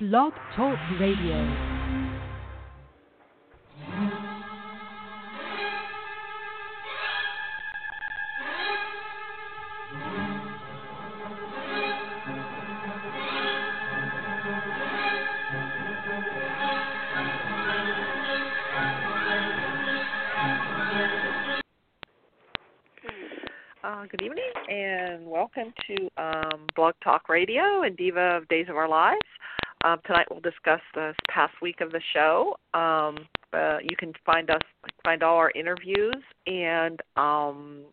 Blog Talk Radio. Uh, good evening and welcome to um, Blog Talk Radio and Diva of Days of Our Lives. Um, tonight we'll discuss the past week of the show. Um, uh, you can find us find all our interviews and um,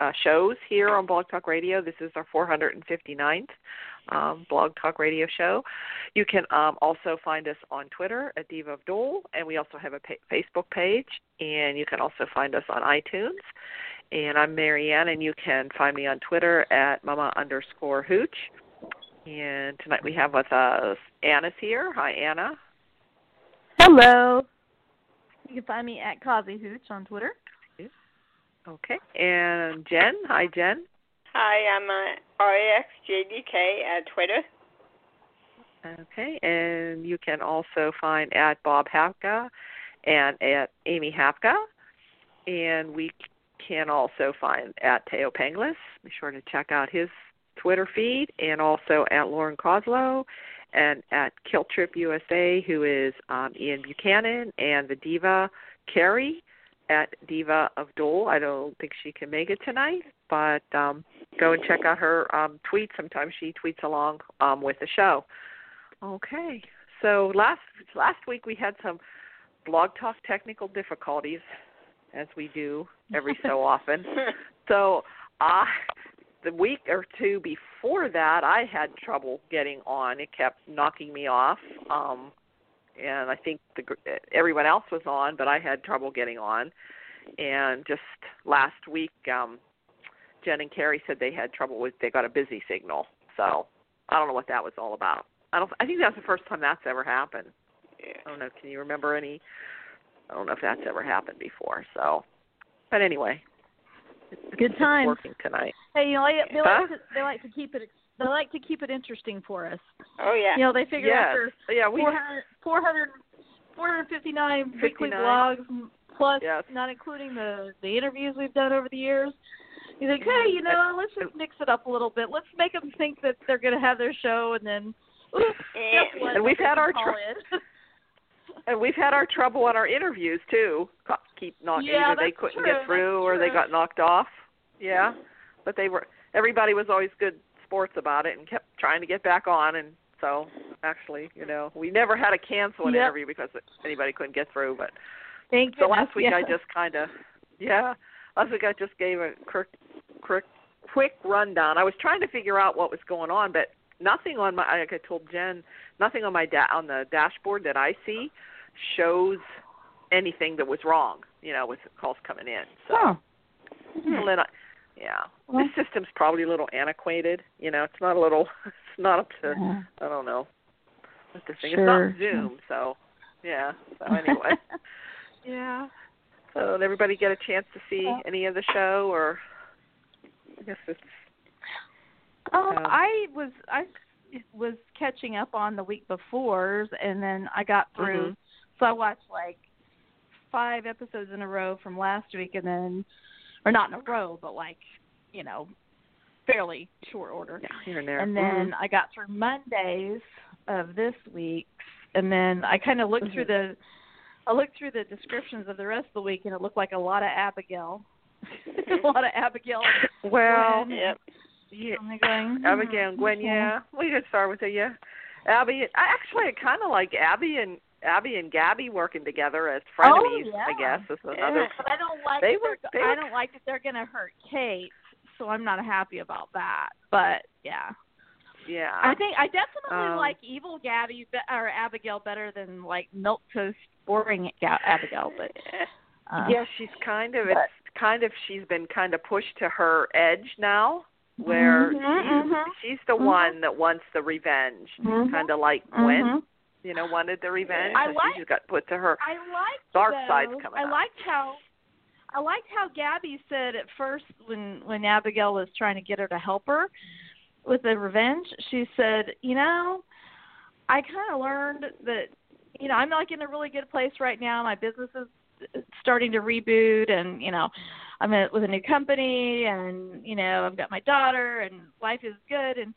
uh, shows here on Blog Talk Radio. This is our 459th um, Blog Talk Radio show. You can um, also find us on Twitter at Diva of Dool, and we also have a pa- Facebook page, and you can also find us on iTunes. And I'm Marianne, and you can find me on Twitter at mama underscore hooch. And tonight we have with us Anna's here. Hi, Anna. Hello. You can find me at Kazi Hooch on Twitter. Okay. And Jen. Hi, Jen. Hi, I'm uh, RAXJDK at Twitter. Okay. And you can also find at Bob Hapka and at Amy Hapka. And we can also find at Thaao Penghlis. Be sure to check out his Twitter feed and also at Lauren Koslow and at Killtrip USA, who is um, Ian Buchanan, and the diva Carrie at Diva of Dool. I don't think she can make it tonight, but um, go and check out her um, tweets. Sometimes she tweets along um, with the show. Okay, so last last week we had some blog talk technical difficulties, as we do every so often. So uh, the week or two before that, I had trouble getting on. It kept knocking me off. Um, and I think the everyone else was on, but I had trouble getting on. And just last week, um, Jen and Carrie said they had trouble with they got a busy signal. So I don't know what that was all about. I don't. I think that's the first time that's ever happened. Yeah. I don't know. Can you remember any? I don't know if that's ever happened before. So, but anyway, Good time. working tonight. Hey, you know they, they Huh? like to they like to keep it they like to keep it interesting for us. Oh yeah. You know they figure yes. after oh, yeah. We 400, 400, 459 weekly 59. blogs m- plus Yes. not including the the interviews we've done over the years. You think, hey, you know, let's just mix it up a little bit. Let's make them think that they're going to have their show, and then, oops, eh, guess And- what? And we've They had can our call tr- in. And we've had our trouble on our interviews too. Keep not Yeah, either they couldn't true, get through that's or they got knocked off. Yeah, but they were. Everybody was always good sports about it and kept trying to get back on. And so actually, you know, we never had to cancel an Yep. interview because anybody couldn't get through. But Thank so goodness, last week yeah. I just kind of, yeah, last week I just gave a quick, quick, quick rundown. I was trying to figure out what was going on, but nothing on my. Like I told Jen, nothing on my da- on the dashboard that I see shows anything that was wrong. You know, with calls coming in. So. A little, yeah. Well- this system's probably a little antiquated. You know, it's not a little. It's not up to. Yeah. I don't know. What the thing? Sure. It's not Zoom, so yeah. So anyway, yeah. So did everybody get a chance to see Well- any of the show, or I guess it's Um, Um, I was I was catching up on the week before, and then I got through. Mhm. So I watched like five episodes in a row from last week, and then, or not in a row, but like you know, fairly short order. yeah here and there. And then I got through Mondays of this week, and then I kind of looked through the, I looked through the descriptions of the rest of the week, and it looked like a lot of Abigail, a lot of Abigail. Well, Gwen. Yep. yeah. Going. hmm, Abigail and Gwen, okay. yeah. We could start with it, yeah. Abby, I actually kind of like Abby and Abby and Gabi working together as frenemies. Oh, yeah. I guess is another. Yeah. But I don't like. They were- they I don't like that they're going to hurt Kate, so I'm not happy about that. But yeah, Yeah. I think I definitely Um, like evil Gabi be- or Abigail better than like milk toast boring Ga- Abigail. But Yeah. uh, yeah, she's kind of but- it's kind of she's been kind of pushed to her edge now, where Mhm, she's, mhm. she's the Mhm. one that wants the revenge, Mhm. kind of like Gwen, Mhm. You know, wanted the revenge. I so like- she just got put to her. I liked Dark though, side's coming I up. liked how I liked how Gabi said at first when when Abigail was trying to get her to help her with the revenge. She said, "You know, I kind of learned that you know I'm like in a really good place right now. My business is starting to reboot, and you know I'm in, with a new company, and you know I've got my daughter, and life is good, and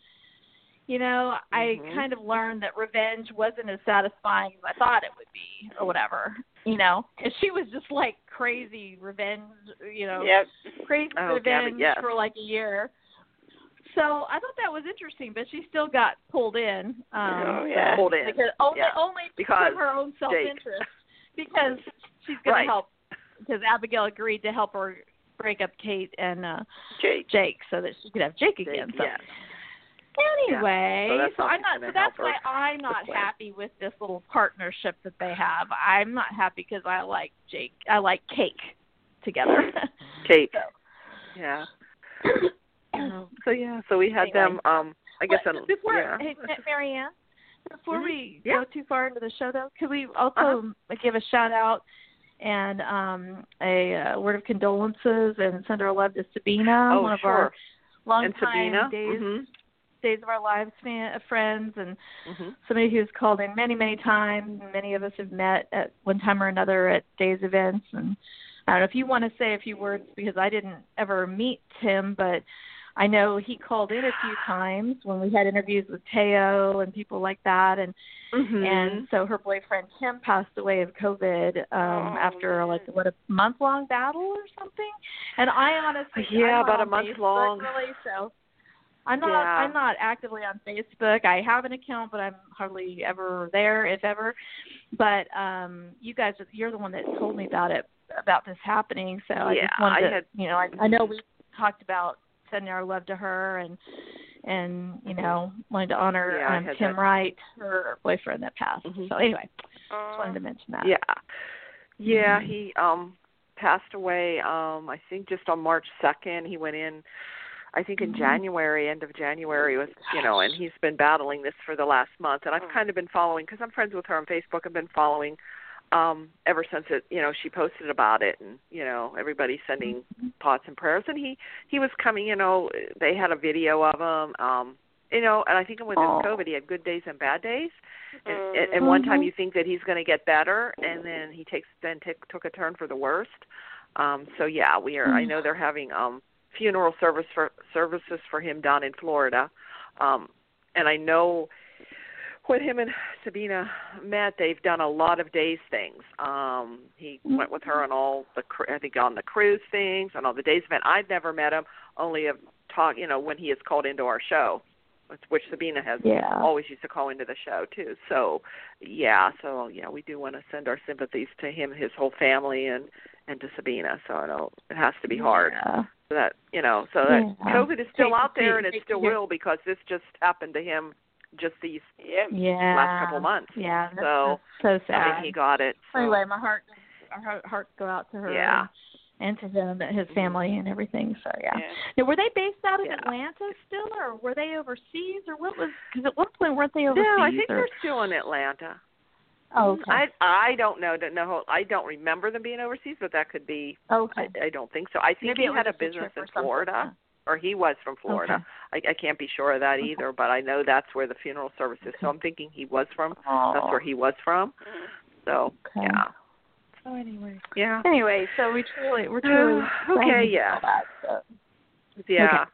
you know I Mhm. kind of learned that revenge wasn't as satisfying as I thought it would be, or whatever. You know, and she was just like crazy revenge, you know, Yep. crazy Oh, Gabi, revenge yes. for like a year. So I thought that was interesting, but she still got pulled in. Um, Oh, yeah. Pulled in. Because only Yeah. only Because for her own self interest. Because she's going Right. to help. Because Abigail agreed to help her break up Kate and uh Jake. Jake so that she could have Jake again. So yes. Anyway, So that's so I'm not. So that's why I'm not happy with this little partnership that they have. I'm not happy because I like Jake. I like Cake together. cake. So. Yeah. Um, so yeah, so we had Anyway. them. Um, I guess. Well, in, before yeah. hey, Marianne, before Mhm. we Yeah. go too far into the show, though, could we also Uh-huh. give a shout out and um a uh, word of condolences and send our love to Sabina, oh one of sure. our long and time Sabina. days Mhm. Days of our lives fan, uh, friends and Mhm. somebody who's called in many many times. Many of us have met at one time or another at days events and. I don't know if you want to say a few words because I didn't ever meet Tim, but I know he called in a few times when we had interviews with Thaao and people like that, and Mhm. and so her boyfriend Tim passed away of COVID um Oh, after like what a month long battle or something. And I honestly Yeah, I'm about a month Facebook long. really, so I'm not Yeah. I'm not actively on Facebook. I have an account but I'm hardly ever there if ever. But um you guys you're the one that told me about it about this happening, so I Yeah, just wanted I to had- you know, I I know we talked about sending our love to her and and you know wanted to honor Mm-hmm. Yeah, um, Tim that. Wright, her boyfriend that passed. Mhm. So anyway, just Uh, wanted to mention that. Yeah. Yeah, Mhm. he um passed away um I think just on March 2nd. He went in I think in Mhm. January, end of January was, you know, and he's been battling this for the last month and I've Mm. kind of been following cuz I'm friends with her on Facebook. I've been following um ever since it, you know, she posted about it and, you know, everybody sending Mm-hmm. thoughts and prayers and he he was coming, you know, they had a video of him um you know, and I think with Aw. this COVID, he had good days and bad days and, and, and one time Mhm. you think that he's going to get better and then he takes then t- took a turn for the worst um so yeah we are i know they're having um funeral service for services for him down in florida um and i know when him and sabina met they've done a lot of days things um he Mm. went with her on all the i think on the cruise things and all the days event i've never met him only have talked you know when he is called into our show which- which sabina has Yeah. always used to call into the show too. So yeah, so yeah, we do want to send our sympathies to him and his whole family and and to Sabina. So I know it has to be hard. Yeah. So that you know, so that Yeah. COVID is still Hate out there see- and it still hear- will because this just happened to him just these Yeah. last couple months. Yeah. That's, So, that's so sad. I mean he got it. So. anyway, my heart our heart- hearts go out to her. Yeah. And, and to him and his mm-hmm. family and everything. So yeah. Yeah. Now, were they based out of Yeah. Atlanta still, or were they overseas, or what was? Because at one point weren't they overseas? No, I think or, they're still in Atlanta. Oh, okay. I I don't know. Don't know. I don't remember them being overseas, but that could be. okay. I, I don't think so. I think Maybe he had a business in. Florida, or he was from Florida. I, I can't be sure of that Okay. either, but I know that's where the funeral service is. So I'm thinking he was from. Oh, That's where he was from. Mm. So Okay. yeah. So anyway, yeah, Anyway, so we truly, we're truly Uh, okay, yeah. that, so, yeah.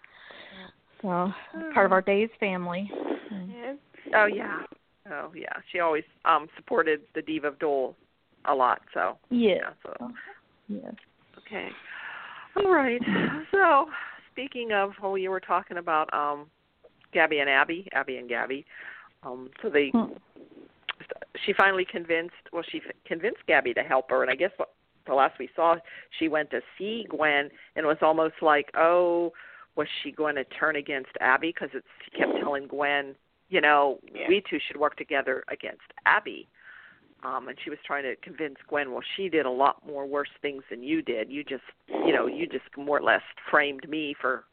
so part of our days family. Yeah. Oh yeah. Oh yeah. She always um supported the Diva of Dool a lot. So Yeah. yeah. So Yes. okay. All right. So speaking of, oh, you were talking about um Gabi and Abby, Abby and Gabi. Um, so they Hmm. she finally convinced well she f- convinced Gabi to help her and I guess what the last we saw she went to see Gwen and was almost like oh was she going to turn against Abby because it's she kept telling Gwen you know Yeah. we two should work together against Abby um and she was trying to convince Gwen well she did a lot more worse things than you did you just you know you just more or less framed me for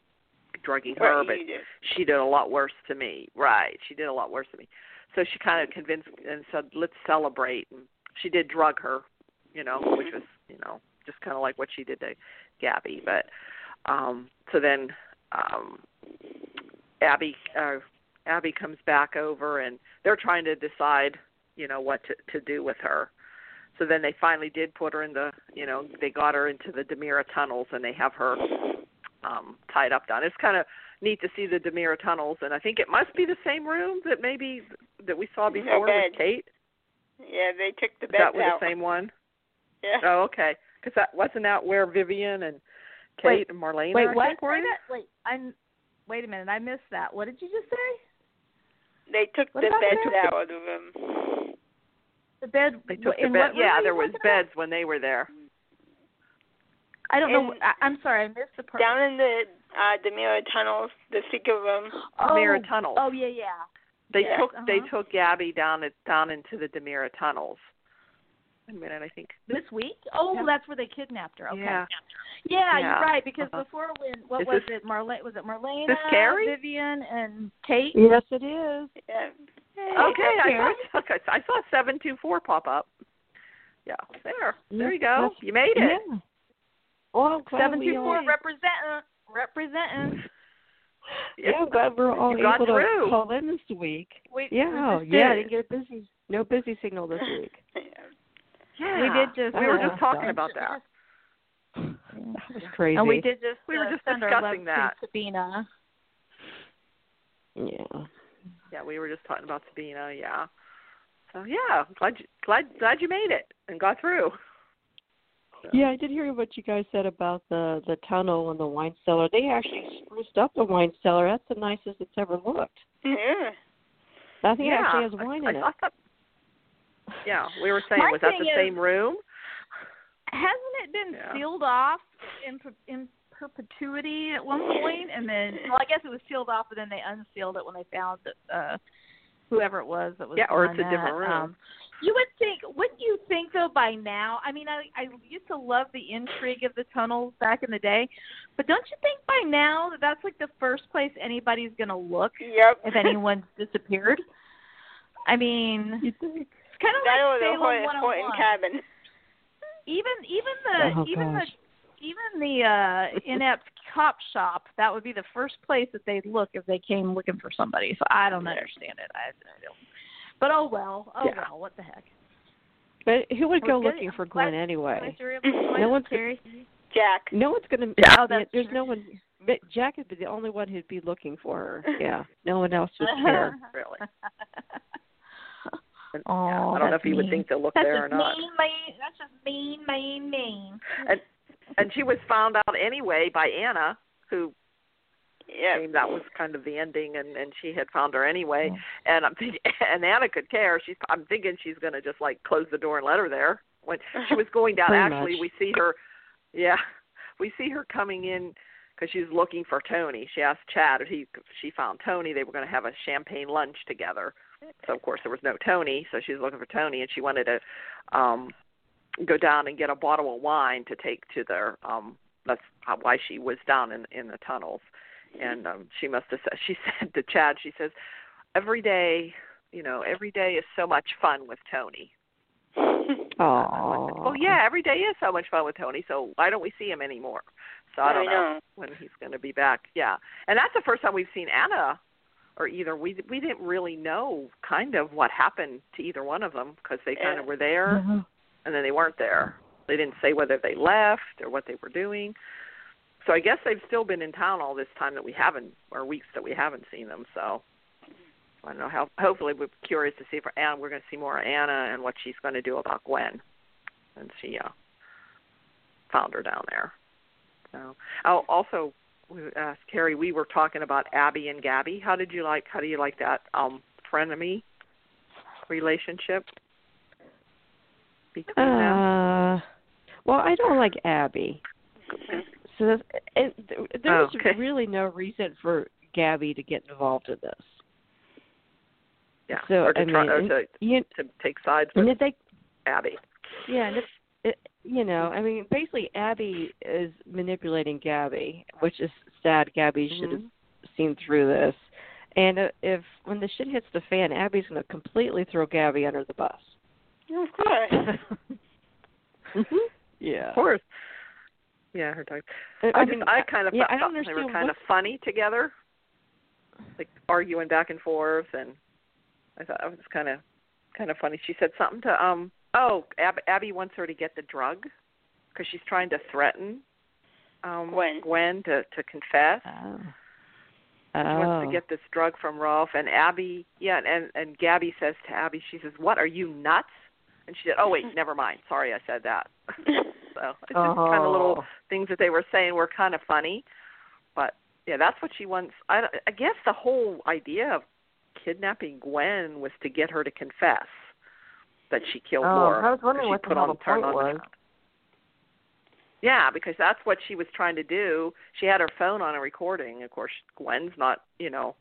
drugging her Right, but did. she did a lot worse to me. Right. She did a lot worse to me. So she kind of convinced and said, let's celebrate. And she did drug her, you know, which was, you know, just kind of like what she did to Gabi. But um so then um Abby uh Abby comes back over and they're trying to decide, you know, what to to do with her. So then they finally did put her in the, you know, they got her into the DiMera tunnels and they have her um tied up down. It's kind of neat to see the DiMera tunnels and I think it must be the same room that maybe that we saw before with Kate. Yeah, they took the Is beds that was out. the same one? Yeah. Oh, okay. Because that wasn't that where Vivian and Kate Wait, and Marlena Wait, I what? think were? Wait, wait, I'm. Wait a minute, I missed that. What did you just say? They took What the beds the- out of them. The bed. They took the bed. Yeah, there was talking about? beds when they were there. I don't know. in- I, I'm sorry, I missed the part. Down in the uh the mirror tunnels, the secret room. oh, DiMera tunnels. Oh yeah, yeah. They Yes, took they uh-huh. took Gabi down it down into the DiMera tunnels. Wait a minute, I think. This week? Oh, Yeah. that's where they kidnapped her. Okay. Yeah. Yeah, Yeah. you're right. Because Uh-huh. before when what Is was this- it? Marlene was it Marlena, this Carrie? Vivian, and Kate? Yes, it is. Yeah. Okay, I saw, okay, I saw seven two four pop up. Yeah, there, there Yes, you go. You made it. Yeah. Well, I'm glad Seven we two four all- representing representing. Yeah, I'm glad we're all You got able through. to call in this week. We, Yeah, we yeah, I did. didn't get a busy, no busy signal this week. Yeah. We did just. We were just talking about that. That was crazy. And we did just. We were uh, just send our love discussing that. to Sabina. Yeah. Yeah, we were just talking about Sabina. Yeah. So yeah, glad you, glad glad you made it and got through. So, Yeah, I did hear what you guys said about the the tunnel and the wine cellar. They actually spruced up the wine cellar. That's the nicest it's ever looked. Yeah. I think yeah, it actually has I- wine I in it. thought that- yeah, we were saying My was that the is- same room? Hasn't it been Yeah. sealed off in per- in perpetuity at one point, and then well, I guess it was sealed off, but then they unsealed it when they found that uh whoever it was that was Yeah, or on it's a different room. Um, you would think, wouldn't you think though? By now, I mean, I I used to love the intrigue of the tunnels back in the day, but don't you think by now that that's like the first place anybody's gonna look Yep. if anyone's disappeared? I mean, You think? It's kind of like was Salem Horton, Horton cabin. even even the Oh, even gosh. the even the uh inept cop shop that would be the first place that they'd look if they came looking for somebody so i don't understand it i, I don't but oh well oh Yeah. well what the heck But who would go looking for I'm glad- Gwen anyway? Glad you're able to join No one's- Terry. Jack. No one's gonna. Yeah. Oh, that's there's true. no one. but Jack would be the only one who'd be looking for her. Yeah, no one else would care. Really? And, Oh, yeah, I don't know that's if he would mean. think to look that's there or just not. mean mean that's just mean mean mean And and she was found out anyway by Anna, who Yep. claimed that was kind of the ending, and and she had found her anyway. Yeah. And I'm thinking, and Anna could care. She's I'm thinking she's going to just like close the door and let her there. When she was going down, actually, much. we see her. Yeah, we see her coming in because she's looking for Tony. She asked Chad if he she found Tony. They were going to have a champagne lunch together. So of course there was no Tony, so she was looking for Tony, and she wanted to um go down and get a bottle of wine to take to their um that's how, why she was down in in the tunnels and um she must have said she said to Chad she says every day you know every day is so much fun with Tony Oh. well yeah every day is so much fun with Tony so why don't we see him anymore so I I don't know know. when he's going to be back yeah and that's the first time we've seen Anna or either we we didn't really know kind of what happened to either one of them because they kind of were there Mhm. and then they weren't there. They didn't say whether they left or what they were doing. So I guess they've still been in town all this time that we haven't, or weeks that we haven't seen them. So I don't know how. Hopefully, we're curious to see for Anna. We're going to see more of Anna and what she's going to do about Gwen, and she uh, found her down there. So oh, also, we asked Carrie. We were talking about Abby and Gabi. How did you like? How do you like that um frenemy relationship between them? Uh, well, I don't like Abby. So that's, it, there was Okay. really no reason for Gabby to get involved in this. Yeah, So or to I try mean, or to you, to take sides and with if they, Abby. yeah, and if, it, you know, I mean, basically, Abby is manipulating Gabi, which is sad. Gabi should have seen through this. And uh, if when the shit hits the fan, Abby's going to completely throw Gabi under the bus. Of course. yeah. Of course. Yeah, her type. I, I, I just mean, I kind of yeah, thought I don't they were kind what- of funny together. like arguing back and forth, and I thought it was kind of kind of funny. She said something to um oh Ab- Abby wants her to get the drug because she's trying to threaten um Gwen. Gwen to to confess. Oh. She wants Oh. to get this drug from Rolf, and Abby, yeah, and and Gabi says to Abby, she says, "What are you nuts?" And she said, "Oh wait, never mind. Sorry, I said that." so it's just kind of little Oh. things that they were saying were kind of funny, but yeah, that's what she wants. I I guess the whole idea of kidnapping Gwen was to get her to confess that she killed Oh, Laura. I was wondering what the put on the turn point on was. Yeah, because that's what she was trying to do. She had her phone on a recording. Of course, Gwen's not, you know,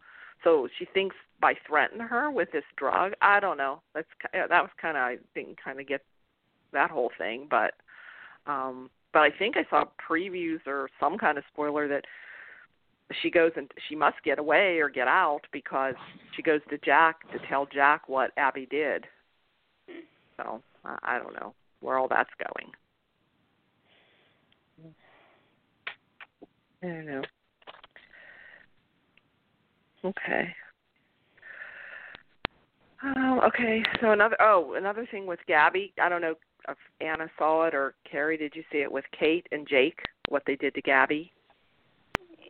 so she thinks by threatening her with this drug. I don't know. That's ki- that was kind of I didn't kind of get that whole thing, but um but I think I saw previews or some kind of spoiler that she goes and she must get away or get out because she goes to Jack to tell Jack what Abby did. So I I don't know where all that's going. I don't know. Okay. Um, okay, so another oh, another thing with Gabi, I don't know if Anna saw it or Carrie, did you see it with Kate and Jake, what they did to Gabi?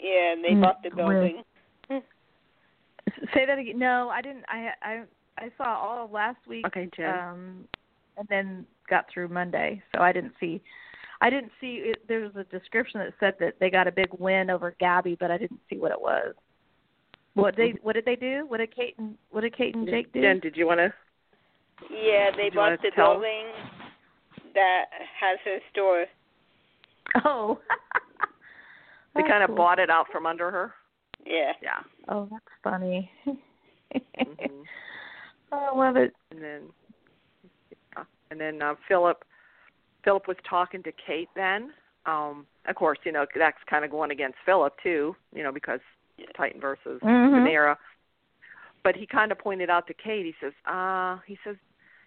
Yeah, and they Mm, bought the where- building. Say that again. No, I didn't. I I I saw all of last week. Okay, Jen. Um, and then got through Monday, so I didn't see. I didn't see. It, there was a description that said that they got a big win over Gabi, but I didn't see what it was. What they what did they do? What did Kate and what did Kate and Jake do? Jen, did you want to? Yeah, they Do bought the tell? building that has her store. Oh. They kind of cool. bought it out from under her. Yeah. Yeah. Oh, that's funny. hmm I love it. and then yeah. And then uh, Philip Philip was talking to Kate then. Um of course, you know, that's kind of going against Philip too, you know, because Titan versus Mhm. DiMera. But he kind of pointed out to Kate, he says, uh, he says,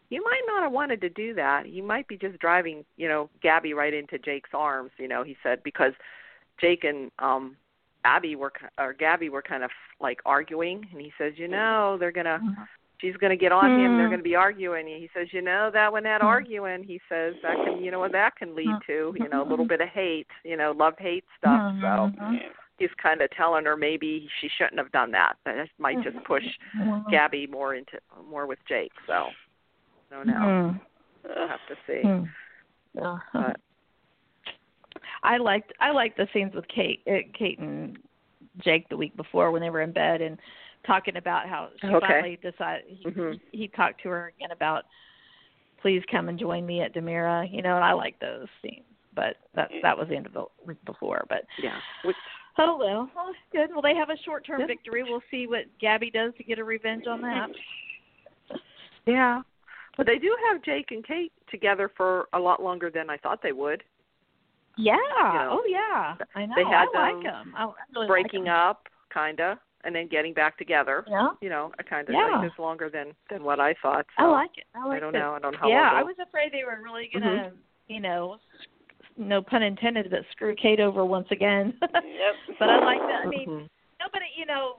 you might not have wanted to do that. You might be just driving, you know, Gabi right into Jake's arms, you know, he said, because Jake and um Abby were ki- or Gabi were kind of like arguing and he says, you know, they're going to she's going to get on him. They're Hmm. going to be arguing. He says, you know, that when that Hmm. arguing, he says that can, you know, what that can lead to, you know, a little bit of hate, you know, love hate stuff. So he's kind of telling her maybe she shouldn't have done that. That might just push. Gabi more into more with Jake. So don't know. Mhm. We'll have to see. Hmm. Yeah. But I liked I liked the scenes with Kate uh, Kate and Jake the week before when they were in bed and talking about how she Okay. finally decided he, Mhm. he talked to her again about please come and join me at DiMera, you know, and I like those scenes. But that that was the end of the week before. But yeah, which oh well, oh, good. Well, they have a short term Yeah. victory. We'll see what Gabi does to get a revenge on that. yeah, but they do have Jake and Kate together for a lot longer than I thought they would. Yeah. know, oh yeah. I know. they had I like them them. I, really Breaking like 'em. up, kinda, and then getting back together. Yeah. You know, I kind of Yeah. like this longer than than what I thought. So I like it. I like I don't it. know. I don't know how yeah, I was afraid they were really gonna, Mhm. you know, no pun intended, but screw Kate over once again. Yep. but I like that. I mean, Mhm. nobody, you know,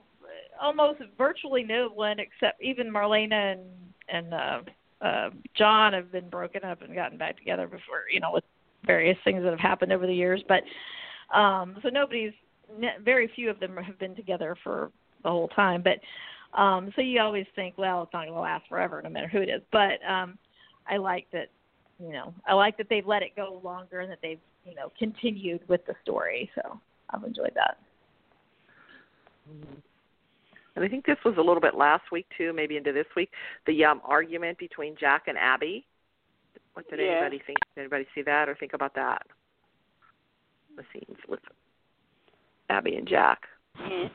almost virtually no one except even Marlena and and uh, uh, John have been broken up and gotten back together before, you know, with various things that have happened over the years. But um, so nobody's, ne- very few of them have been together for the whole time. But um, so you always think, well, it's not going to last forever, no matter who it is. But um, I like that, you know, I like that they've let it go longer and that they've, you know, continued with the story. So I've enjoyed that. And I think this was a little bit last week too, maybe into this week. The um argument between Jack and Abby. What did Yeah. anybody think? Did anybody see that or think about that? The scenes with Abby and Jack. Mhm.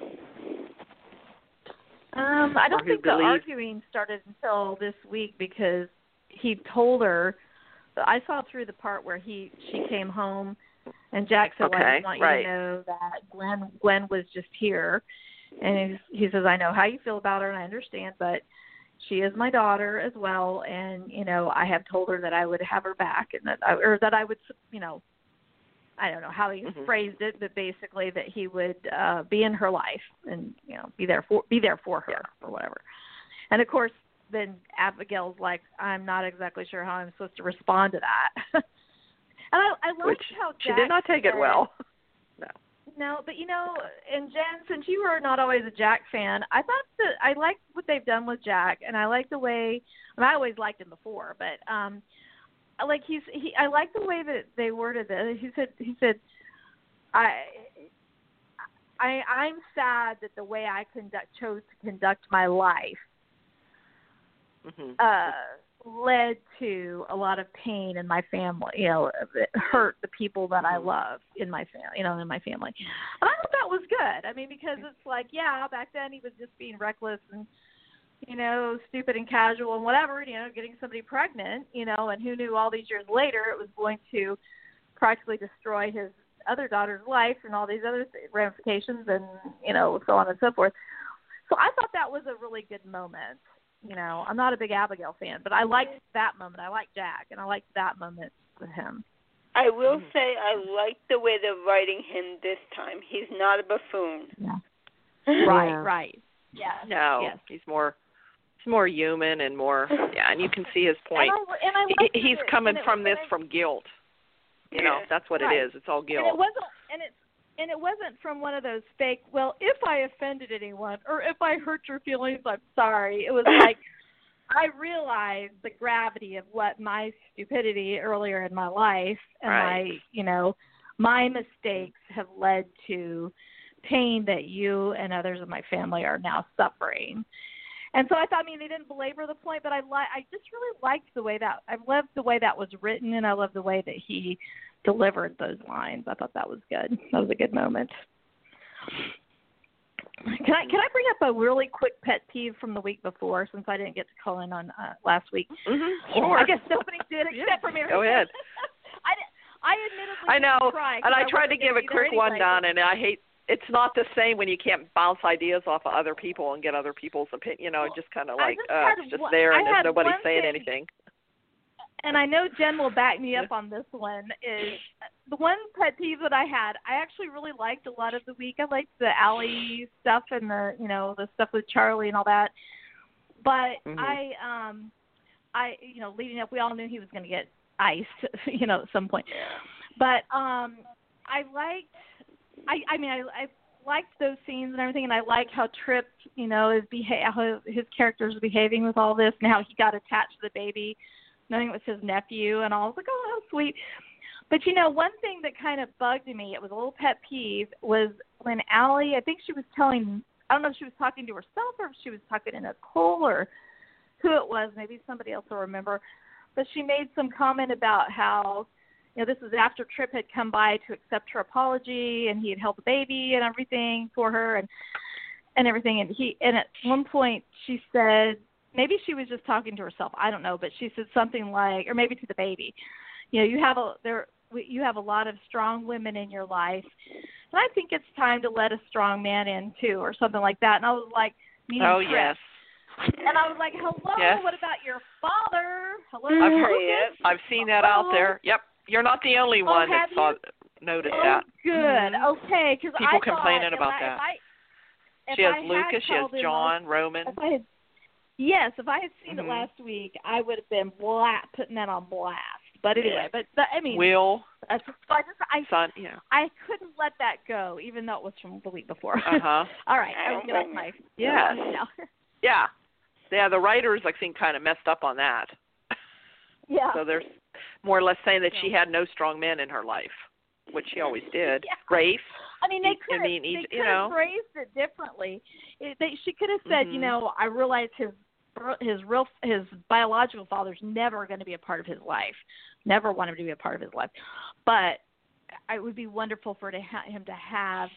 Um, I don't think the arguing started until this week because he told her. I saw through the part where he she came home, and Jack said, "Well, I just want right. you to know that Gwen Gwen was just here," and he, he says, "I know how you feel about her, and I understand, but she is my daughter as well, and you know I have told her that I would have her back, and that I, or that I would, you know, I don't know how he Mhm. phrased it, but basically that he would uh be in her life and you know be there for be there for her or whatever. And of course, then Abigail's like, I'm not exactly sure how I'm supposed to respond to that. and I I liked Which how she did not take it well. no, No, but you know, and Jen, since you were not always a Jack fan, I thought that I liked what they've done with Jack, and I like the way. And I always liked him before, but um, I like he's he. I like the way that they worded it. He said he said, I. I I'm sad that the way I conduct chose to conduct my life hmm uh led to a lot of pain in my family you know it hurt the people that i Mhm. love in my family you know in my family and i thought that was good i mean because it's like yeah back then he was just being reckless and you know stupid and casual and whatever you know getting somebody pregnant you know and who knew all these years later it was going to practically destroy his other daughter's life and all these other ramifications and you know so on and so forth so i thought that was a really good moment you know, I'm not a big Abigail fan, but I liked that moment. I liked Jack, and I liked that moment with him. I will Mhm. say I like the way they're writing him this time. He's not a buffoon. Yeah. Yeah. Right, right. Yeah. No, Yes. he's more he's more human and more yeah, and you can see his point. And I, and I He- he's coming it from this from guilt. You know, that's what Right. it is. It's all guilt. and it wasn't and it's and it wasn't from one of those fake well if i offended anyone or if i hurt your feelings i'm sorry it was like i realized the gravity of what my stupidity earlier in my life and Right. my you know my mistakes have led to pain that you and others in my family are now suffering and so I thought, I mean, they didn't belabor the point, but I like, I just really liked the way that I loved the way that was written, and I loved the way that he delivered those lines. I thought that was good. That was a good moment. Can I can I bring up a really quick pet peeve from the week before since I didn't get to call in on uh, last week? Mm-hmm. Sure. I guess nobody did except for Mary. Go ahead. I I admittedly I know, didn't cry 'cause and I tried to give a quick anyway. rundown, and I hate. It's not the same when you can't bounce ideas off of other people and get other people's opinion. You know, Well, just kind of like just uh, it's just one- there, and there's nobody saying thing- anything. and I know Jen will back me up on this one, is the one pet peeve that I had. I actually really liked a lot of the week. I liked the Allie stuff and the you know the stuff with Charlie and all that. But Mhm. I um I you know leading up, we all knew he was going to get iced, you know, at some point. But um I liked I I mean I I liked those scenes and everything and I like how Trip, you know, is beha- how his character's behaving with all this and how he got attached to the baby knowing it was his nephew and all. I was like, Oh, how sweet. But you know, one thing that kind of bugged me, it was a little pet peeve, was when Allie I think she was telling I don't know if she was talking to herself or if she was talking to Nicole or who it was, maybe somebody else will remember. But she made some comment about how you know, this was after Trip had come by to accept her apology and he had held the baby and everything for her and and everything and he and at one point she said maybe she was just talking to herself, I don't know, but she said something like or maybe to the baby. You know, you have a there you have a lot of strong women in your life. And I think it's time to let a strong man in too or something like that. And I was like, meaning Oh Trip. yes, And I was like, Hello, Yes. what about your father? Hello. I've heard. it. I've seen that out there. Yep, you're not the only Oh, one that have saw you? noticed Oh, that. good. Mhm. Okay, because People I thought complaining about I, that. I, She has I Lucas. She has called in John, Roman. If had, yes, if I had seen Mhm. it last week, I would have been bla putting that on blast. But anyway, Yeah. but, but I mean, Will, uh, so I just I son. Yeah. I couldn't let that go, even though it was from the week before. Uh huh. All right, I I will get off my Yes. Yeah. Yeah. The writers, I think, kind of messed up on that. yeah. So they're more or less saying that she had no strong men in her life, which she always did. Yeah. Rafe. I mean, they I could mean, they could you have know. phrased it differently. It, they, she could have said, you Mhm. know, I realize his his real his biological father's never going to be a part of his life. Never want him to be a part of his life. But it would be wonderful for to ha- him to have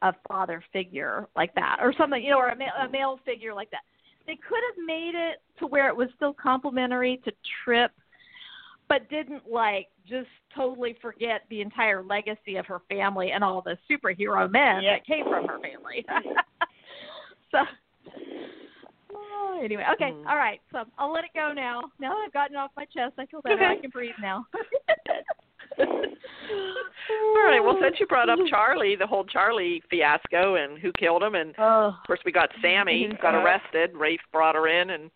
a father figure like that, or something, you know, or a male, a male figure like that. They could have made it to where it was still complimentary to Trip, but didn't like just totally forget the entire legacy of her family and all the superhero men Yep. that came from her family. so oh, anyway, okay, Mhm. all right. So I'll let it go now. Now that I've gotten it off my chest, I feel better. I can breathe now. All right. Well, since you brought up Charlie, the whole Charlie fiasco and who killed him, and Oh. of course we got Sami got arrested. Rafe brought her in, and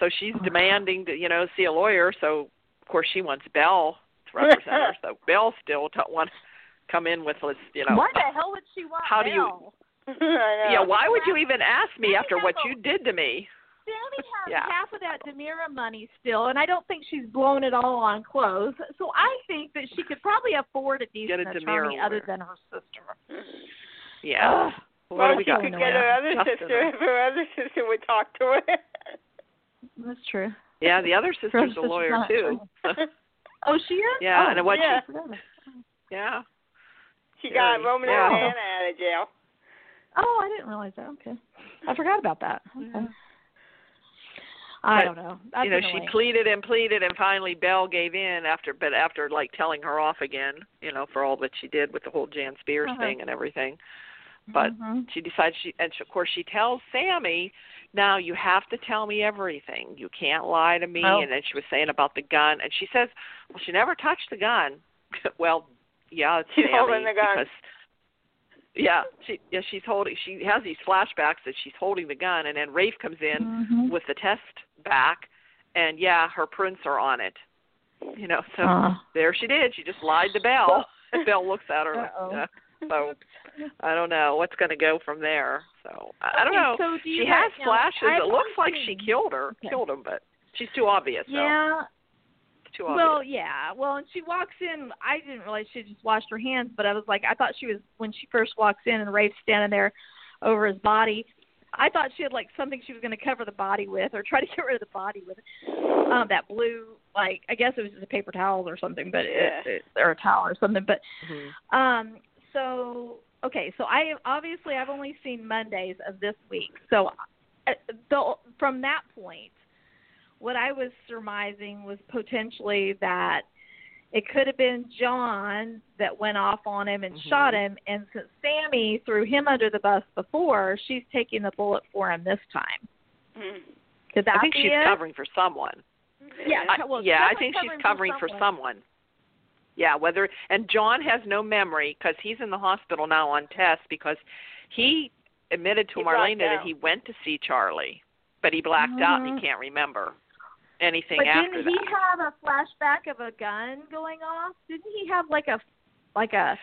so she's demanding to you know see a lawyer. So of course she wants Belle to represent her. So Belle still don't want to come in with this, you know. Why the hell would she want How do you- Belle? I know. Yeah, why would you even ask me after what you did to me? Sami has Yeah. half of that DiMera money still, and I don't think she's blown it all on clothes. So I think that she could probably afford a Get a decent DiMera attorney other than her sister. Yeah. What Well, we she got? could get her other Justin. sister if her other sister would talk to her. That's true. Yeah, the other sister's a lawyer not too. Oh, she is. Yeah, oh, and what yeah. she yeah. she got Very- Roman yeah. and Hannah out of jail. Oh, I didn't realize that. Okay, I forgot about that. Okay. Yeah. I But, don't know. That's you know, she annoying. pleaded and pleaded and finally Belle gave in after but after like telling her off again, you know, for all that she did with the whole Jan Spears Uh-huh. thing and everything. But Mhm. she decides she and she, of course she tells Sami, "Now you have to tell me everything. You can't lie to me." Oh. And then she was saying about the gun and she says, "Well, she never touched the gun." well, yeah, it's She's Sami holding the gun. because yeah, she yeah, she's holding she has these flashbacks that she's holding the gun and then Rafe comes in Mhm. with the test back and yeah, her prints are on it. You know, so Uh, there she did. She just lied to Belle. and Belle looks at her like, Uh-oh. uh, so I don't know what's going to go from there. So I, I don't know. So do she has guys- now, flashes. It looks like she killed her, Okay. killed him, but she's too obvious. though. Yeah. too Well, yeah. Well, and she walks in. I didn't realize she just washed her hands, but I was like, I thought she was when she first walks in and Rafe's standing there over his body. I thought she had like something she was going to cover the body with, or try to get rid of the body with. Um, that blue, like I guess it was just a paper towel or something, but it, it, or a towel or something. But Mhm. um, so okay, so I obviously I've only seen Mondays of this week. So uh, the, from that point, what I was surmising was potentially that it could have been John that went off on him and Mhm. shot him, and since Sami threw him under the bus before, she's taking the bullet for him this time. Mm. Could that I think she's it? covering for someone. Yeah, I, well, yeah, I think she's covering for someone. someone. Yeah, whether and John has no memory because he's in the hospital now on test because he admitted to He Marlena that he went to see Charlie, but he blacked out and he can't remember anything But after didn't he that. have a flashback of a gun going off? Didn't he have like a like a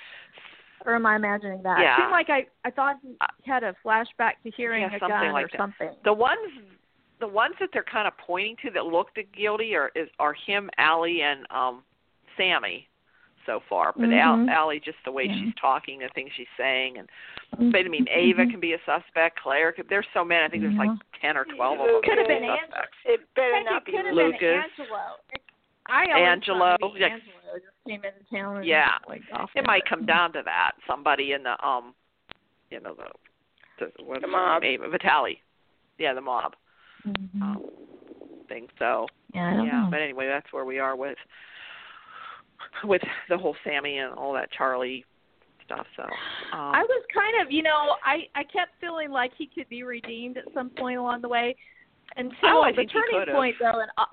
or am I imagining that? Yeah. It seemed like I I thought he had a flashback to hearing Yeah, a something gun like or that. something. The ones the ones that they're kind of pointing to that looked guilty are is are him, Allie, and um Sami so far. But Mhm. Al, Allie, just the way Yeah. she's talking, the things she's saying, and but I mean Ava Mhm. can be a suspect. Claire, could, there's so many. I think there's like ten or twelve of them. Could have been Angela. suspects. It better Heck, not it be could have Lucas. been Angelo. I always Angelo, thought yeah. Just came into town. And, Yeah. like, It might come down to that. Somebody in the um, you know the the, what's The mob. name? Vitali. Yeah, the mob Mhm. um, thing. So yeah, I don't yeah, know. but anyway, that's where we are with with the whole Sami and all that Charlie stuff. So um, I was kind of, you know, I I kept feeling like he could be redeemed at some point along the way. Until Oh, I the turning point, though, and uh,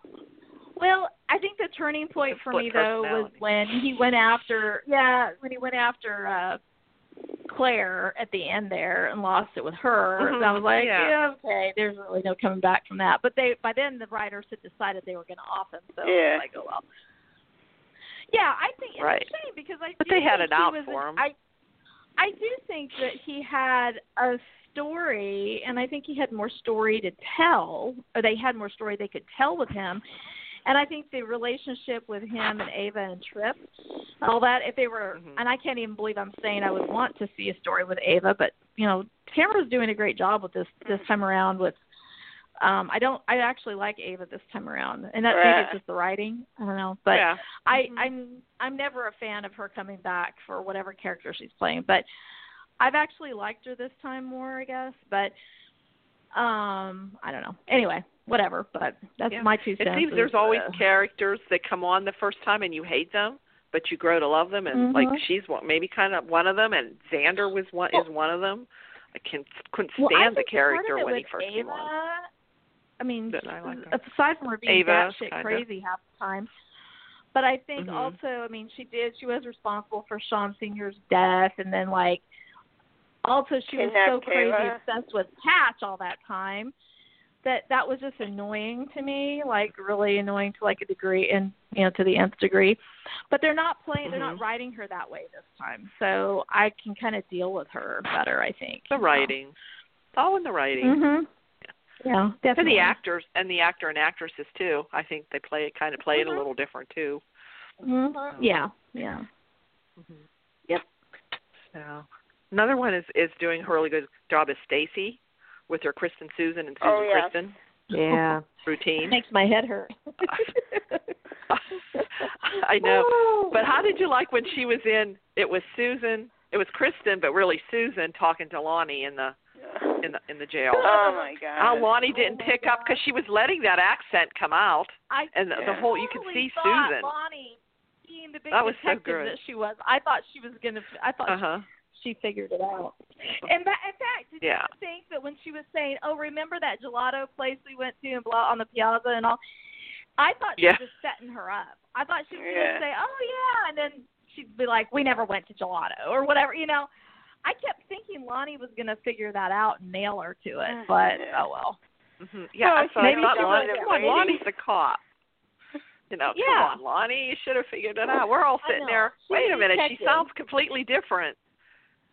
well, I think the turning point The for me though was when he went after, yeah, when he went after uh Claire at the end there and lost it with her. Mhm, And I was like, yeah. yeah. okay, there's really no coming back from that. But they by then the writers had decided they were going to off him, so Yeah. I was like, oh well. Yeah, I think it's Right. a shame because I But do they had think it out for him. I I do think that he had a story, and I think he had more story to tell, or they had more story they could tell with him. And I think the relationship with him and Ava and Trip, all that, if they were, Mhm. and I can't even believe I'm saying I would want to see a story with Ava, but you know, Tamara's doing a great job with this this time around. With, um, I don't, I actually like Ava this time around, and that maybe it's just the writing. I don't know, but yeah. I, Mhm. I'm I'm never a fan of her coming back for whatever character she's playing, but I've actually liked her this time more, I guess. But um, I don't know. Anyway, whatever. But that's Yeah. my two cents. It seems there's always uh, characters that come on the first time and you hate them, but you grow to love them. And like Mhm. she's one, maybe kind of one of them, and Xander was one Well- is one of them. I can couldn't well, stand the part of character when he first Ava, came on. I mean, I like her. aside from her being Ava, batshit crazy half the time, But I think Mhm. also, I mean, she did. She was responsible for Shawn Senior's death, and then like, also she was so Kidnapped crazy Kayla. obsessed with Patch all that time that that was just annoying to me, like really annoying to like a degree, and you know to the nth degree. But they're not playing. They're not Mhm. writing her that way this time, so I can kind of deal with her better. I think The writing. It's all in the writing. Mhm. Yeah, And definitely. the actors and the actor and actresses too. I think they play it kind of play it a mm-hmm. little different too. Mm-hmm. mm-hmm. Yeah, yeah. Mm-hmm. Yep. So another one is is doing a really good job is Stacy with her Kristen Susan and Susan Oh, yes. Kristen Yeah. routine. It makes my head hurt. I know. But how did you like when she was in? It was Susan. It was Kristen, but really Susan talking to Lani in the in the in the jail. Oh my god. How Lani didn't pick up because she was letting that accent come out, I and the, the whole you could see Susan. Lani being the big That was so detective good. that she was. I thought she was gonna. I thought Uh huh. she figured it out. And that, in fact, did Yeah. you think that when she was saying, "Oh, remember that gelato place we went to and blah on the piazza and all," I thought she Yeah. was just setting her up. I thought she was Yeah. gonna say, "Oh yeah," and then she'd be like, "We never went to gelato" or whatever, you know. I kept thinking Lani was gonna figure that out and nail her to it, but Yeah. oh well. hmm Yeah, Well, I thought, maybe I thought she Lani, was come on. Lani's the cop. You know, Yeah. come on, Lani, you should have figured it out. We're all sitting there. She's Wait a a minute, she sounds completely different.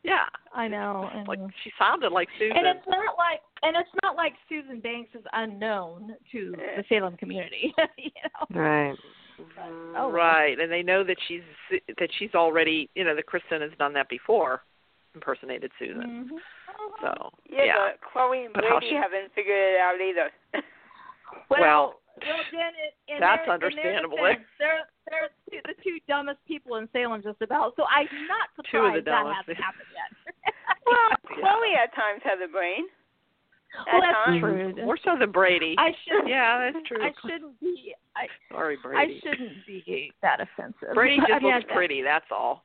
Yeah, I know. And, like she sounded like Susan. and it's not like and it's not like Susan Banks is unknown to the Salem community. you know. Right. Oh, right, and they know that she's that she's already, you know, that Kristen has done that before, impersonated Susan. Mhm. So yeah, yeah, but Chloe and Brady she- haven't figured it out either. Well, Well, well, it, in that's understandable. Defense, they're they're two, the two dumbest people in Salem, just about. So I'm not Two of the surprised that hasn't happened yet. well, Yeah. Chloe at times has a brain. well, that's times. true. more so than Brady. I should. yeah, that's true. I shouldn't be. I Sorry, I Brady. shouldn't be that offensive. Brady just I mean, looks I- pretty. That's all.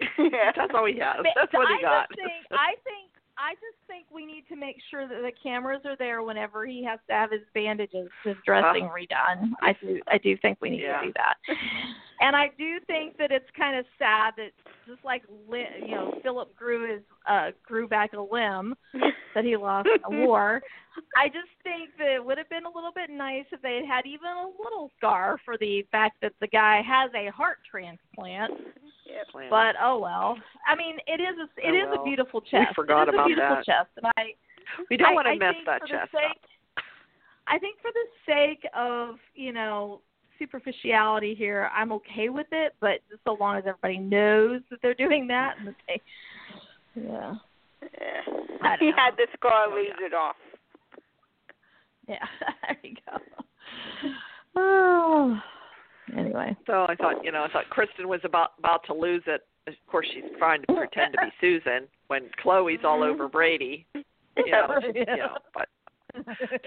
yeah. That's all he has. That's what I he got. Think, I think I just think we need to make sure that the cameras are there whenever he has to have his bandages, his dressing uh-huh. redone. I do I do think we need Yeah. to do that. And I do think that it's kind of sad that just like Li- you know Philip grew his uh grew back a limb that he lost in the war. I just think that it would have been a little bit nice if they had had even a little scar for the fact that the guy has a heart transplant. Plan. But oh well. I mean, it is a it Oh, is well. a beautiful chest. We forgot it is about a beautiful that. chest, and I we don't I, want to I mess that chest sake, up. I think for the sake of you know superficiality here, I'm okay with it. But just so long as everybody knows that they're doing that, and that they, yeah, Yeah. He know. had the scar Oh, leaves yeah. it off. yeah, there you go. Oh, anyway. So I thought, you know, I thought Kristen was about about to lose it. Of course, she's trying to pretend to be Susan when Chloe's all over Brady. You know, you know, but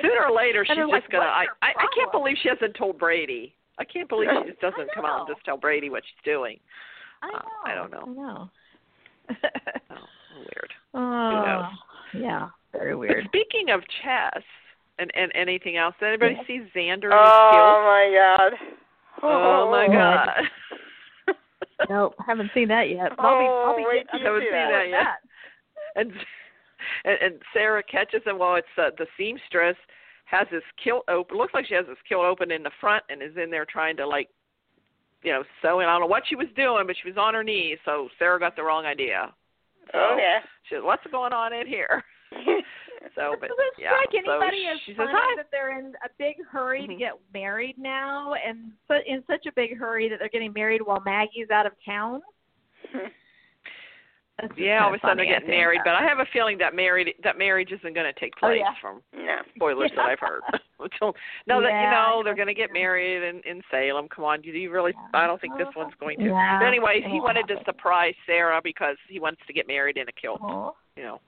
sooner or later she's just like, gonna. I, I I can't believe she hasn't told Brady. I can't believe she just doesn't come out and just tell Brady what she's doing. I know. Uh, I don't know. I know. Oh, weird. oh, knows? yeah, very But weird. speaking of chess and and anything else, did anybody Yeah. see Xander? Oh my god. skills? Oh my god. Nope, haven't seen that yet. I'll be, I'll be Oh, wait getting till you haven't seen that. that yet. and and, and Sarah catches him while it's uh, the seamstress has his kilt open. Looks like she has his kilt open in the front and is in there trying to like, you know, sew. And I don't know what she was doing, but she was on her knees. So Sarah got the wrong idea. So Oh yeah. she said, "What's going on in here?" So, but Does it yeah. strike so anybody as she says, funny "Hi." that they're in a big hurry to Mhm. get married now, and so in such a big hurry that they're getting married while Maggie's out of town? Yeah, all of a sudden they funny, I get think. married, but I have a feeling that married that marriage isn't going to take place Oh, yeah. from no. spoilers that I've heard. Until no, that you know they're going to get married in in Salem. Come on, do you really? Yeah. I don't think this one's going to. Yeah, But anyways, he wanted to surprise Sarah because he wants to get married in a kilt. Aw. You know,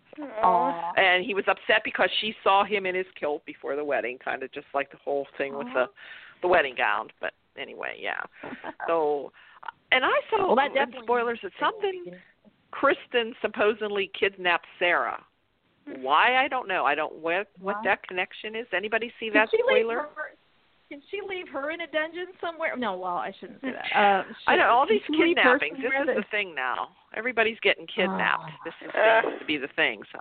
Aw. and he was upset because she saw him in his kilt before the wedding, kind of just like the whole thing with the the wedding gown. But anyway, yeah. So, and I saw well, that oh, spoilers that something Kristen supposedly kidnapped Sarah. Why I don't know. I don't what what Why? that connection is. Anybody see that spoiler? Can she leave her in a dungeon somewhere? No, well, I shouldn't say that. Uh, I know all these she leave her kidnappings. This is that- the thing now. Everybody's getting kidnapped. Oh. This is Uh. to be the thing. So,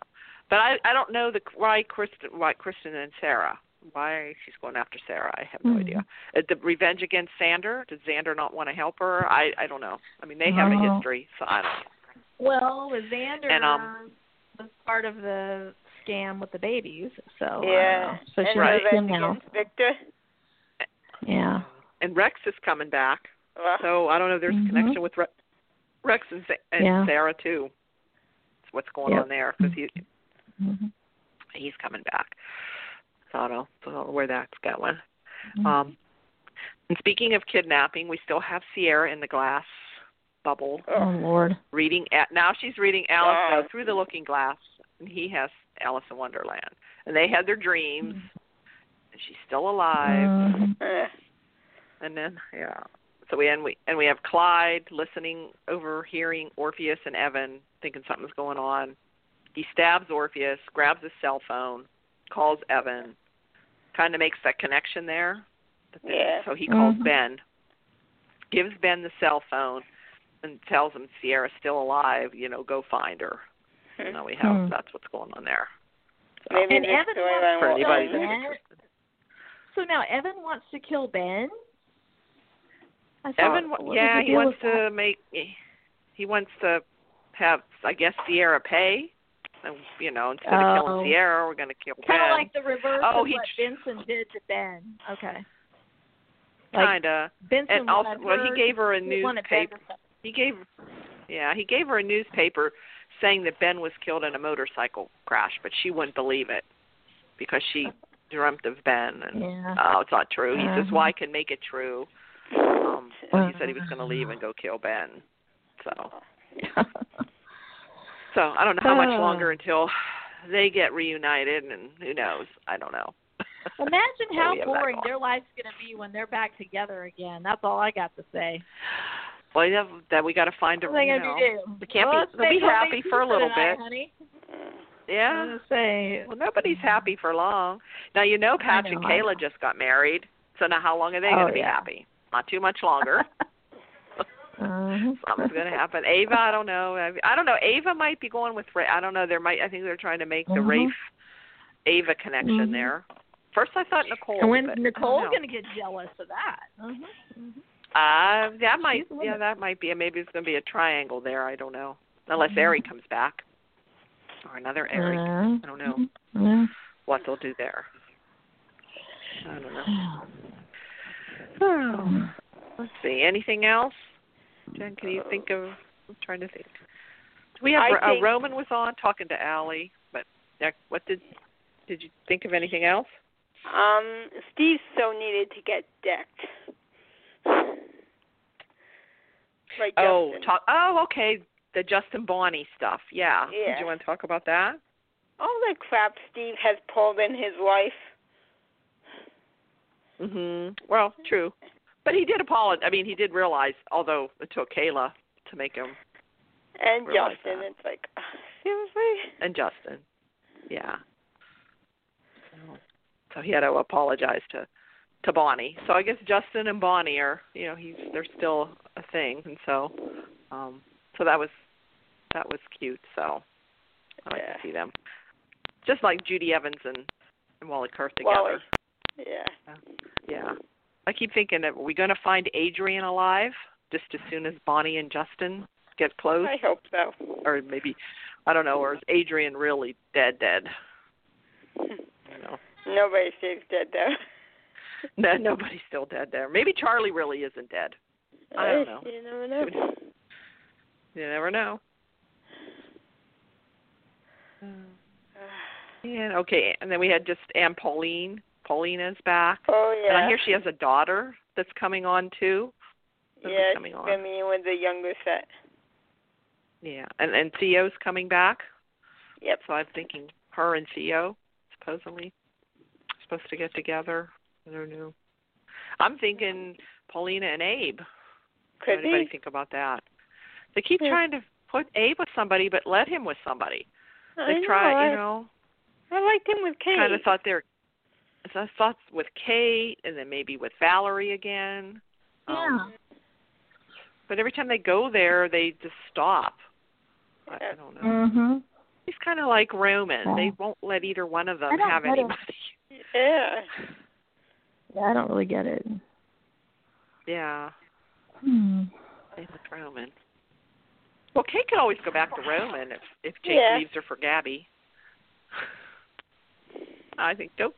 but I I don't know the why Kristen why Kristen and Sarah why she's going after Sarah. I have no Hmm. idea. Uh, The revenge against Xander. Did Xander not want to help her? I I don't know. I mean they have a Oh. history, so I don't. know. Well, with Xander And, um, was part of the scam with the babies, so yeah. know. So and she's Right. with him now. Victor. Yeah. And Rex is coming back. So I don't know. if There's Mhm. a connection with Re- Rex and, Sa- and Yeah. Sarah too. That's what's going Yep. on there because he hmm he's coming back. So I don't know, so I don't know where that's going. Mm-hmm. Um, and speaking of kidnapping, we still have Ciera in the glass bubble Oh Lord. reading. At, now she's reading Alice Wow. uh, through the Looking Glass, and he has Alice in Wonderland. And they had their dreams. And she's still alive. Mhm. uh, And then yeah. So we and we and we have Clyde listening, overhearing Orpheus and Evan, thinking something's going on. He stabs Orpheus, grabs his cell phone, calls Evan, kind of makes that connection there. Then- Yeah. So he calls Mhm. Ben, gives Ben the cell phone, and tells him Ciera's still alive. You know, go find her. hmm. Now we have Hmm. that's what's going on there. So, Maybe And Evan storyline for anybody that's Ben? interested. So now Evan wants to kill Ben. I thought, Evan, what yeah, he wants with that? to make. He wants to have, I guess, Ciera pay. And, You know, instead of Oh. killing Ciera, we're going to kill Kind of Ben. like the reverse Oh, of he what tr- Benson did to Ben. Okay. Like Kinda. Benson And also, well, he gave her a he wanted Ben newspaper. He gave, yeah, he gave her a newspaper saying that Ben was killed in a motorcycle crash, but she wouldn't believe it because she dreamt of Ben, and Yeah. oh, it's not true. He says, Uh-huh. "Why can make it true?" Um, so he said he was going to leave and go kill Ben. So. So I don't know how much Oh. longer until they get reunited, and who knows? I don't know. Imagine how we have that boring their life's going to be when they're back together again. That's all I got to say. Well, yeah, that we got to find a. What you know, to do? We can't well, be. be happy for a little tonight, bit. honey. Yeah. say. Well, nobody's happy for long. Now you know Patch and know, I Kayla just got married. So now how long are they Oh, going to be yeah. happy? Not too much longer. Uh-huh. Something's going to happen. Ava, I don't know. I, don't know. Ava might be going with. Rafe. I don't know. There might. I think they're trying to make the Mhm. Rafe Ava connection Mhm. there. First, I thought Nicole. And when Nicole's going to get jealous of that? Uh-huh. Uh, that might, She's the one yeah, that- that might be. Maybe it's going to be a triangle there. I don't know. Unless Mhm. Ari comes back, or another Ari. Uh, I don't know yeah. what they'll do there. I don't know. Oh. Let's see. Anything else? Jen, can you think of? I'm trying to think. Do We have I uh, Roman was on talking to Allie, but yeah, what did did you think of anything else? Um, Steve so needed to get decked. Right, Oh, Justin. talk. Oh, okay. The Justin Bonnie stuff. Yeah. Did Yeah. you want to talk about that? all the crap Steve has pulled in his life. Mhm. Well, true. But he did apologize. I mean, he did realize, although it took Kayla to make him And Justin, that. it's like, seriously? and Justin. Yeah. So, so he had to apologize to to Bonnie. So I guess Justin and Bonnie are, you know, he's they're still a thing, and so, um, so that was that was cute. So I like Yeah. to see them, just like Judy Evans and and Wally Kurth together. Wally. Yeah. Yeah. I keep thinking, are we going to find Adrian alive just as soon as Bonnie and Justin get close? I hope so. Or maybe, I don't know, or is Adrian really dead, dead? You know, Nobody stays dead though. no, nobody's still dead there. Maybe Charlie really isn't dead. I don't know. You never know. You never know. And okay, and then we had just Aunt Paulina. Paulina is back. Oh yeah. And I hear she has a daughter that's coming on too. This yeah, coming she's on. gonna be with the younger set. Yeah, and and Theo's coming back. Yep. So I'm thinking her and Theo supposedly supposed to get together. I don't know. I'm thinking Paulina and Abe. Could what anybody be. think about that? They keep Yeah. trying to put Abe with somebody, but let him with somebody. I They know, try, I, you know. I liked him with Kate. Kind of thought they're. I thought with Kate, and then maybe with Valerie again. Um, but every time they go there, they just stop. I, I don't know. Mhm. He's kind of like Roman. They won't let either one of them have anybody. Yeah. Yeah, I don't really get it. Yeah, Hmm. same with Roman. Well, Kate could always go back to Roman if if Jake Yeah. leaves her for Gabi. I think go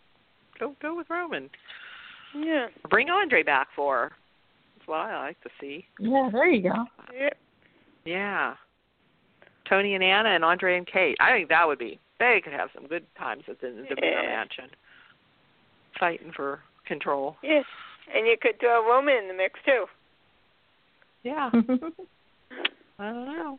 go go with Roman. Yeah. Bring Andre back for her. That's what I like to see. Yeah, there you go. Yeah. Yeah. Tony and Anna and Andre and Kate. I think that would be they could have some good times at the, the Beaver Yeah. Mansion. Fighting for control. Yeah. And you could throw a woman in the mix too. Yeah. I don't know.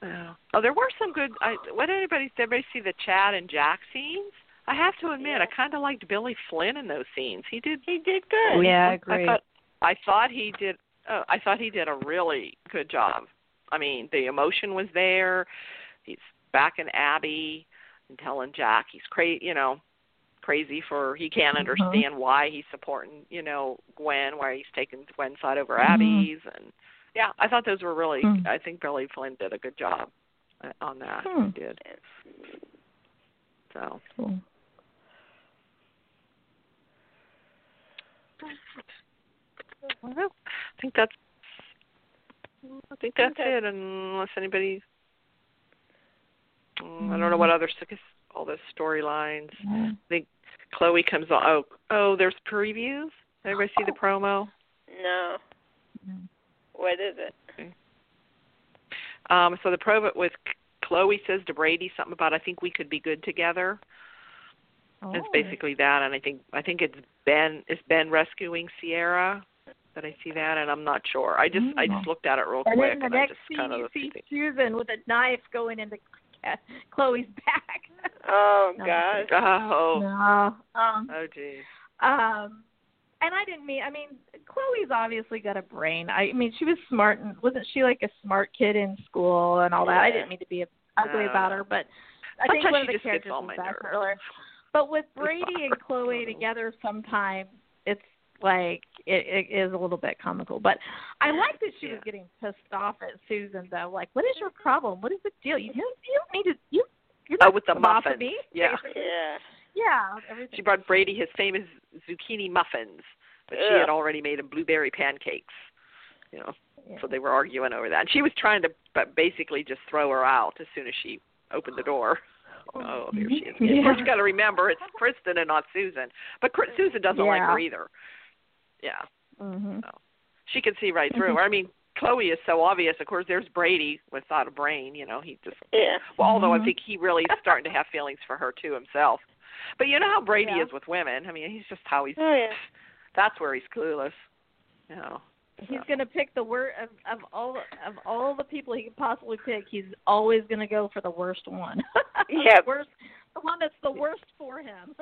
So, oh, there were some good. I, what anybody did anybody see the Chad and Jack scenes? I have to admit, I kind of liked Billy Flynn in those scenes. He did. He did good. Yeah, I I agree. thought, I thought he did. Oh, I thought he did a really good job. I mean, the emotion was there. He's back in Abby and telling Jack he's crazy. You know, crazy for he can't understand why he's supporting. You know, Gwen, why he's taking Gwen's side over Mhm. Abby's, and yeah, I thought those were really. Hmm. I think Billy Flynn did a good job uh, on that. Hmm. He did. So. Cool. I think that's. I think that's it, unless anybody. Mm, I don't know what other I all those storylines. Yeah. I think Chloe comes on. Oh, oh, there's previews. Everybody see the promo? No. What is it? Um, so the promo with Chloe says to Brady something about I think we could be good together. It's Oh. basically that, and I think I think it's Ben. Is Ben rescuing Ciera? That I see that, and I'm not sure. I just I just Mm. looked at it real And quick, then the and I next just scene, kind you see Susan with a knife going into Ca- Chloe's back. Oh gosh. Oh, No. Um. oh, geez. Um. And I didn't mean. I mean, Chloe's obviously got a brain. I, I mean, she was smart, and wasn't she like a smart kid in school and all that? I didn't mean to be ugly about her, but I think one of the characters was back earlier. But with Brady and. Chloe together, sometimes it's like it, it is a little bit comical. But I like that she was getting pissed off at Susan though. Like, what is your mm-hmm. problem? What is the deal? You don't, you don't need to. You you're Oh, not with the muffins. me. Yeah. Yeah. Yeah. Everything. She brought Brady his famous zucchini muffins, but she had already made him blueberry pancakes. You know, Yeah. so they were arguing over that. And she was trying to, but basically just throw her out as soon as she opened the door. Oh, oh here she is. again. Of course, you got to remember it's Kristen and not Susan. But Susan doesn't like her either. Yeah, Mhm. she can see right through her. I mean, Chloe is so obvious. Of course, there's Brady without a brain. You know, he just Yeah. well, although I Mhm. think he really is starting to have feelings for her too himself. But you know how Brady Yeah. is with women. I mean, he's just how he's. Oh yeah. That's where he's clueless. You know. He's gonna pick the worst of, of all of all the people he could possibly pick. He's always gonna go for the worst one. yeah. the worst, the one that's the worst for him.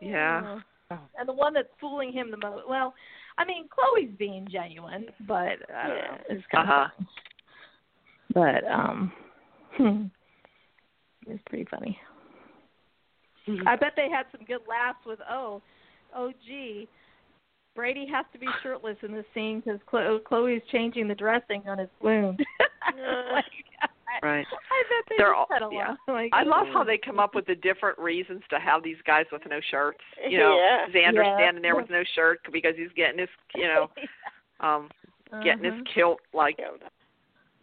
Yeah. And the one that's fooling him the most. Well, I mean, Chloe's being genuine, but I don't Yeah. know. It's kind Uh-huh. of funny. But um, hmm, it's pretty funny. I bet they had some good laughs with oh, oh gee, Brady has to be shirtless in this scene because Chlo- Chloe's changing the dressing on his wound. like, Right. I bet they They're all- a yeah. Like, I love how they come up with the different reasons to have these guys with no shirts. You know, Yeah. Xander's Yeah. standing there with no shirt because he's getting his, you know, um, getting Uh-huh. his kilt like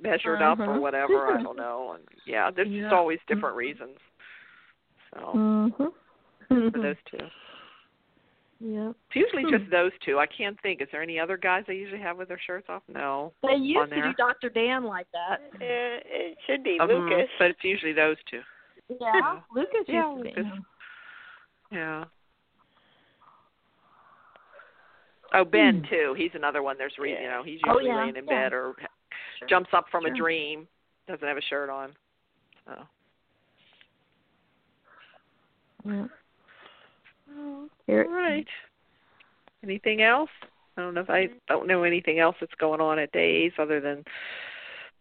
measured up or Uh-huh. whatever. I don't know. And yeah, there's just always different reasons. So Mhm. for those two, Yeah. it's usually Hmm. just those two. I can't think. Is there any other guys they usually have with their shirts off? No. They used to do Dr. Dan like that. Yeah, it should be Um, Lucas. but it's usually those two. Yeah. Lucas Yeah, used to. Lucas. Yeah. Oh, Ben Hmm. too. He's another one. There's reason, you know, he's Oh, usually yeah, laying in yeah. bed or Sure. jumps up from Sure. a dream, doesn't have a shirt on. So. Yeah. Here- All right. Anything else? I don't know if I don't know anything else that's going on at Days other than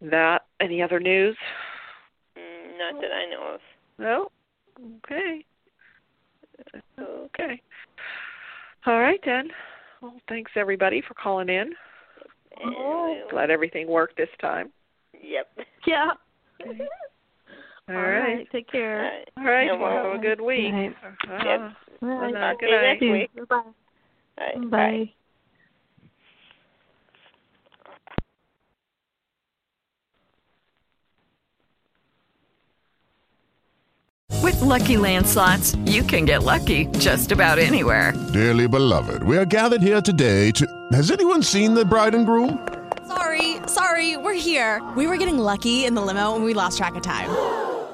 that. Any other news? Mm, not that I know of. No. Okay. Okay. All right then. Well, thanks everybody for calling in. Oh. Glad everything worked this time. Yep. Yeah. All right. Take care. All right. You're Well, have a good week. Right. Uh-huh. Yep. All right. Talk good night. next week. Bye. All right, Bye. With Lucky Land slots, you can get lucky just about anywhere. Dearly beloved, we are gathered here today to. Has anyone seen the bride and groom? Sorry, sorry, we're here. We were getting lucky in the limo and we lost track of time.